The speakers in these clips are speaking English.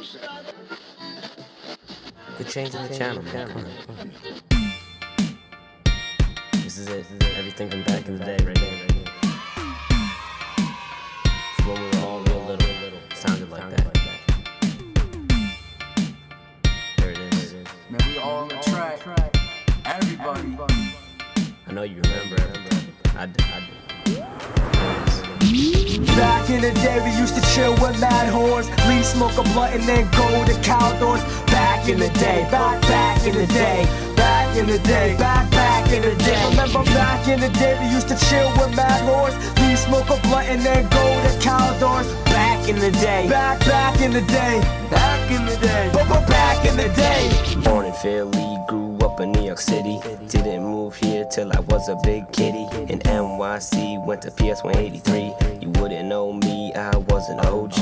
We're changing the channel, man. Come on, come on. This is it. Everything from back in the day, right here, right here. It's when we were all real little. Sounded like that. There it is. Man, we all on the track. Everybody. I know you remember. I do. I do. Back in the day, we used to chill with mad whores. Leave smoke a blunt and then go to Caldors. Back in the day, back, back in the day. Back in the day, back, back in the day. Remember back in the day, we used to chill with mad whores. Leave smoke a blunt and then go to Caldors. Back in the day, back, back in the day. Back in the day, but back in the day. Born in Philly, grew up in New York City. Didn't here till I was a big kitty. In NYC, went to PS 183. You wouldn't know me, I was an OG.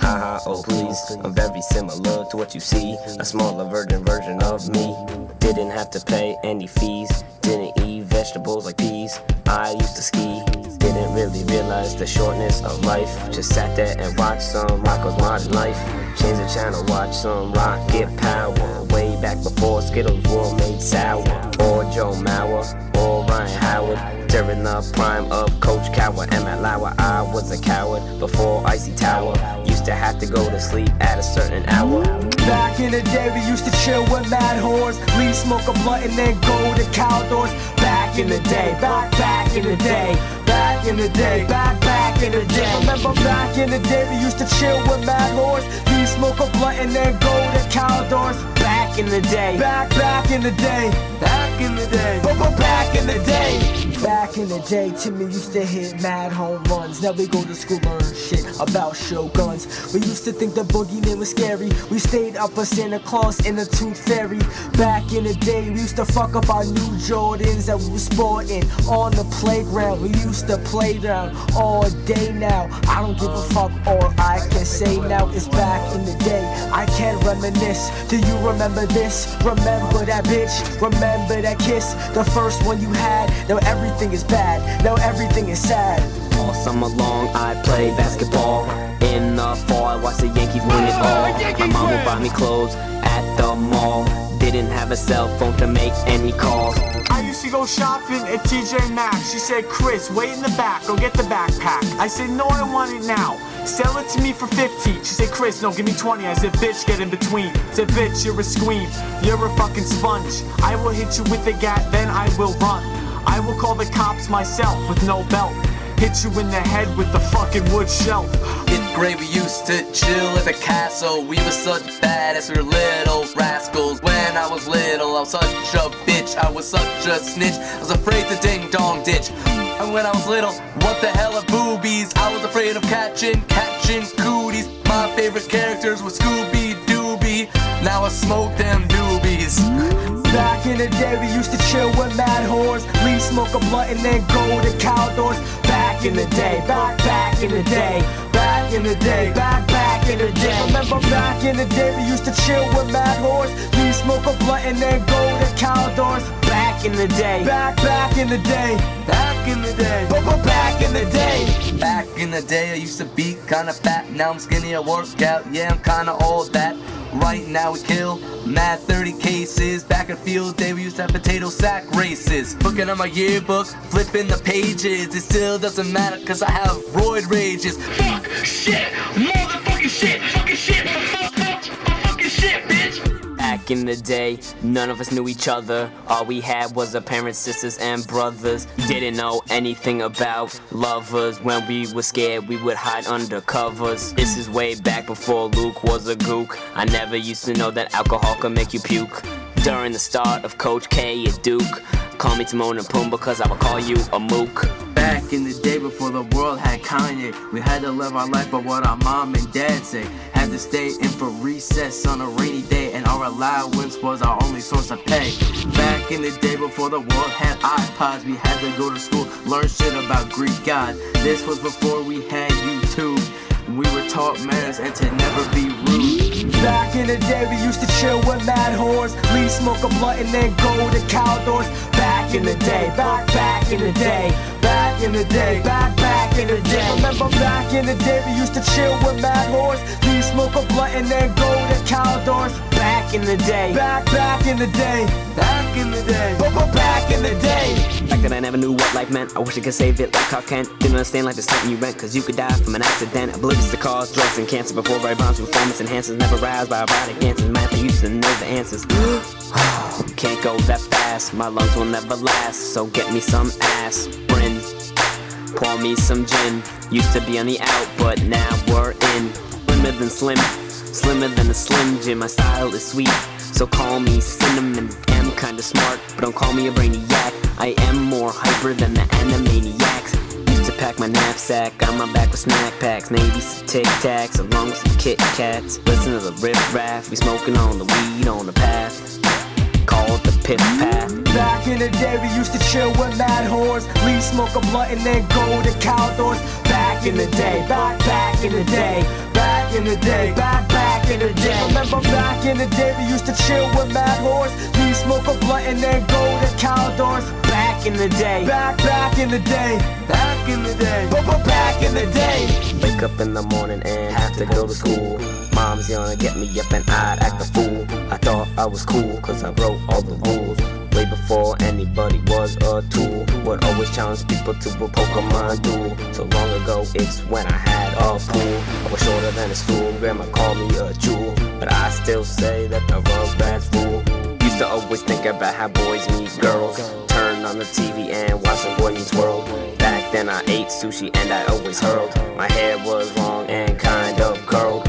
Haha, oh please, I'm very similar to what you see. A smaller virgin version of me. Didn't have to pay any fees. Didn't eat vegetables like peas. I used to ski. Didn't really realize the shortness of life. Just sat there and watched some Rocko's Modern Life. Change the channel, watch some Rocket Power. Way back before Skittles were made sour. Or Joe Mauer, or Ryan Howard. During the prime of Coach Cowher and Matt Lauer, I was a coward before Icy Tower. Used to have to go to sleep at a certain hour. Back in the day, we used to chill with mad whores. Leave smoke a blunt and then go to Caldors. Back in the day, back, back in the day. Back in the day, back, back in the day. Remember back in the day, we used to chill with mad whores. Leave smoke a blunt and then go to Caldors. Back in the day, back, back in the day. Back in the day, back in the day. Back in the day, Timmy used to hit mad home runs. Now we go to school, learn shit about shoguns. We used to think the boogeyman was scary. We stayed up for Santa Claus and the Tooth Fairy. Back in the day, we used to fuck up our new Jordans that we were sporting on the playground. We used to play down all day now. I don't give a fuck, all I can say now is back in the day. I can reminisce. Do you remember this? Remember that bitch? Remember that kiss? The first one you had. Now everything is bad. Now everything is sad. All summer long I play basketball. In the fall I watch the Yankees win it all. Oh, My mom would buy me clothes at the mall. Didn't have a cell phone to make any calls. I used to go shopping at TJ Maxx. She said, Chris, wait in the back, go get the backpack. I said, no, I want it now. Sell it to me for 15. She said, Chris, no, give me 20. I said, bitch, get in between. Said, bitch, you're a squeam. You're a fucking sponge. I will hit you with the gat, then I will run. I will call the cops myself with no belt. Hit you in the head with the fucking wood shelf. Fifth grade, we used to chill at the castle. We were such badass, we were little rascals. When I was little, I was such a bitch. I was such a snitch. I was afraid to ding dong ditch. And when I was little, what the hell are boobies? I was afraid of catching, catching cooties. My favorite characters were Scooby Dooby. Now I smoke them doobies. Back in the day, we used to chill with mad whores. Leave smoke a blunt and then go to Caldors. Back in the day, back, back in the day. Back in the day, back, back in the day. Remember back in the day, we used to chill with mad whores. Leave smoke a blunt and then go to Caldors. Back in the day, back, back in the day. Back in the day, but back in the day. Back in the day, I used to be kinda fat. Now I'm skinny, I work out. Yeah, I'm kinda all that. Right now we kill mad 30 cases. Back in field day, we used to have potato sack races. Looking at my yearbook, flipping the pages. It still doesn't matter, cause I have roid rages. Fuck, shit, motherfucking shit, In the day, none of us knew each other. All we had was our parents, sisters, and brothers. Didn't know anything about lovers. When we were scared, we would hide under covers. This is way back before Luke was a gook. I never used to know that alcohol could make you puke. During the start of Coach K at Duke, call me Timon and Pumbaa because I would call you a mook. Back in the day before the world had Kanye, we had to live our life by what our mom and dad say. Had to stay in for recess on a rainy day, and our allowance was our only source of pay. Back in the day before the world had iPods, we had to go to school, learn shit about Greek God. This was before we had YouTube. We were taught manners and to never be rude. Back in the day, we used to chill with mad whores. Leave smoke a blunt and then go to Caldors. Back in the day, back, back in the day. Back in the day, back, back in the day. Remember back in the day we used to chill with mad whores, leave smoke a blunt and then go to Caldors. Back in the day, back back in the day, back in the day, but back in the day. Back then I never knew what life meant. I wish I could save it like Clark Kent. Didn't understand like the something you rent, cause you could die from an accident. Oblivious to cause, drugs, and cancer before right bombs, performance enhancers. Never roused by erotic answers. Math, I used to know the answers. Can't go that fast, my lungs will never last. So get me some aspirin. Pour me some gin. Used to be on the out, but now we're in. Slimmer than slim, slimmer than a slim Jim. My style is sweet, so call me cinnamon. I'm kinda smart, but don't call me a brainiac. I am more hyper than the animaniacs. Used to pack my knapsack on my back with snack packs, maybe some Tic Tacs along with some Kit Kats. Listen to the riff raff, we smoking on the weed on the path. Call it the pit path. Back in the day, we used to chill with mad whores. Leave smoke a blunt and then go to Caldors. Back in the day, back, back in the day. Back in the day, back, back in the day. Remember back in the day, we used to chill with mad whores. Leave smoke a blunt and then go to Caldors. Back in the day. Back, back in the day. Back in the day. Back in the day. Wake up in the morning and have to go to school. Mom's gonna get me up and I'd act a fool. I was cool cause I wrote all the rules. Way before anybody was a tool. Would always challenge people to a Pokemon duel. So long ago, it's when I had a pool. I was shorter than a stool. Grandma called me a jewel. But I still say that the Rugrats rule. Used to always think about how boys meet girls. Turn on the TV and watch the Boy Meets World. Back then I ate sushi and I always hurled. My hair was long and kind of curled.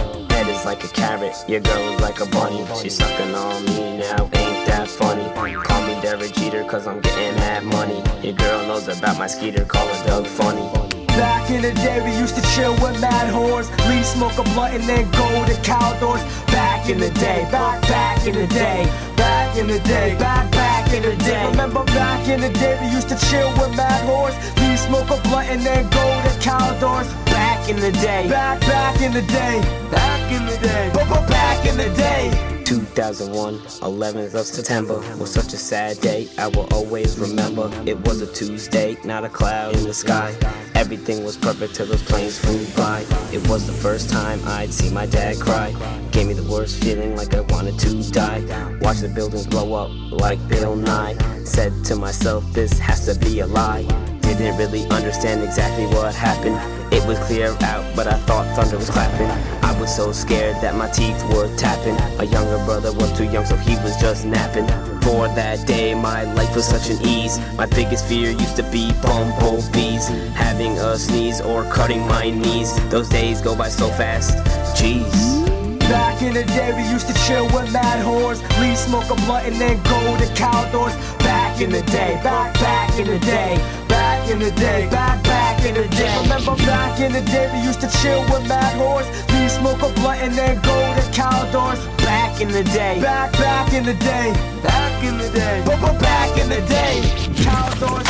Is like a carrot, your girl is like a bunny. She's sucking on me now, ain't that funny? Call me Derek Jeter cause I'm getting that money. Your girl knows about my skeeter, call her Doug Funnie. Back in the day, we used to chill with mad whores. Leave smoke a blunt and then go to Caldors. Back in the day, back, back in the day. Back in the day, back, back in the day. Remember back in the day, we used to chill with mad whores. Leave smoke a blunt and then go to Caldors. Back in the day. Back, back in the day. Back in the day. Back in the day. 2001, 11th of September was such a sad day. I will always remember. It was a Tuesday, not a cloud in the sky. Everything was perfect till those planes flew by. It was the first time I'd see my dad cry. Gave me the worst feeling like I wanted to die. Watch the buildings blow up like Bill Nye. Said to myself, this has to be a lie. Didn't really understand exactly what happened. It was clear out, but I thought thunder was clapping. Was so scared that my teeth were tapping. A younger brother was too young, so he was just napping. For that day, my life was such an ease. My biggest fear used to be bumblebees. Having a sneeze or cutting my knees. Those days go by so fast. Jeez. Back in the day, we used to chill with mad whores. Leave smoke a blunt and then go to Caldors. Back in the day, back, back in the day. Back in the day, back, back in the day. Remember back in the day, we used to chill with mad whores. Leave smoke a blunt and then go to Caldors. Back in the day. Back, back in the day. Back in the day. But, but back in the day. Caldors,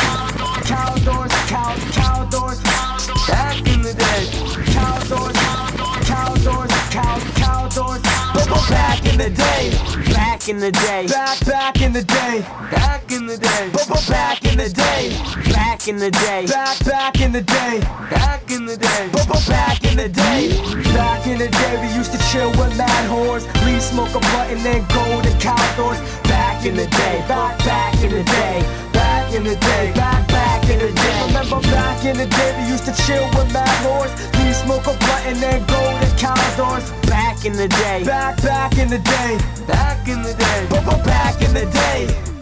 Caldors, Cal, Caldors. Back in the day. Caldors, Caldors, Cal, Caldors. But, but back in the day. Back in the day. Back, back in the day. Back in the day. But, but back. Back in the day. Back, back in the day. Back in the day. But, but back in the day. Back in the day, we used to chill with mad whores. Leave smoke a blunt and then go to Caldors. Back in the day. Back, back in the day. Back in the day. Back, back in the day. Remember back in the day, we used to chill with mad whores. Leave smoke a blunt and then go to Caldors. Back in the day. Back, back in the day. Back in the day. But, but back in the day.